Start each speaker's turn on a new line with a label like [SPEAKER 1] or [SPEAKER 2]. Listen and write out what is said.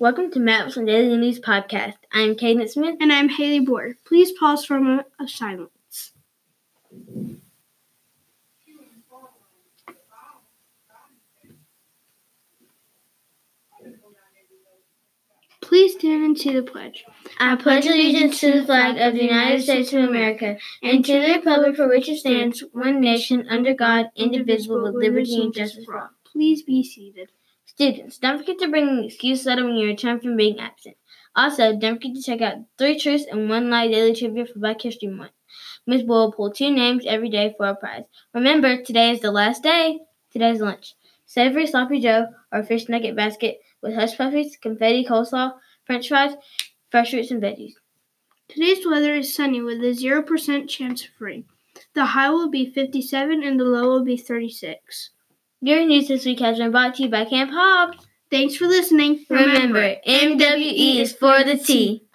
[SPEAKER 1] Welcome to Maps and Daily News Podcast. I'm Caden Smith.
[SPEAKER 2] And I'm Haley Board. Please pause for a moment of silence. Please stand and say the pledge.
[SPEAKER 1] I pledge allegiance to the flag of the United States of America and to the republic for which it stands, one nation, under God, indivisible, with liberty and justice for all.
[SPEAKER 2] Please be seated.
[SPEAKER 1] Students, don't forget to bring an excuse letter when you return from being absent. Also, don't forget to check out Three Truths and One Lie Daily Trivia for Black History Month. Ms. Bull will pull two names every day for a prize. Remember, today is the last day. Today's lunch. Savory Sloppy Joe or fish nugget basket with hush puppies, confetti coleslaw, french fries, fresh fruits and veggies.
[SPEAKER 2] Today's weather is sunny with a 0% chance of rain. The high will be 57 and the low will be 36.
[SPEAKER 1] Your news this week has been brought to you by Camp Hobbs.
[SPEAKER 2] Thanks for listening.
[SPEAKER 1] Remember, MWE is for the T.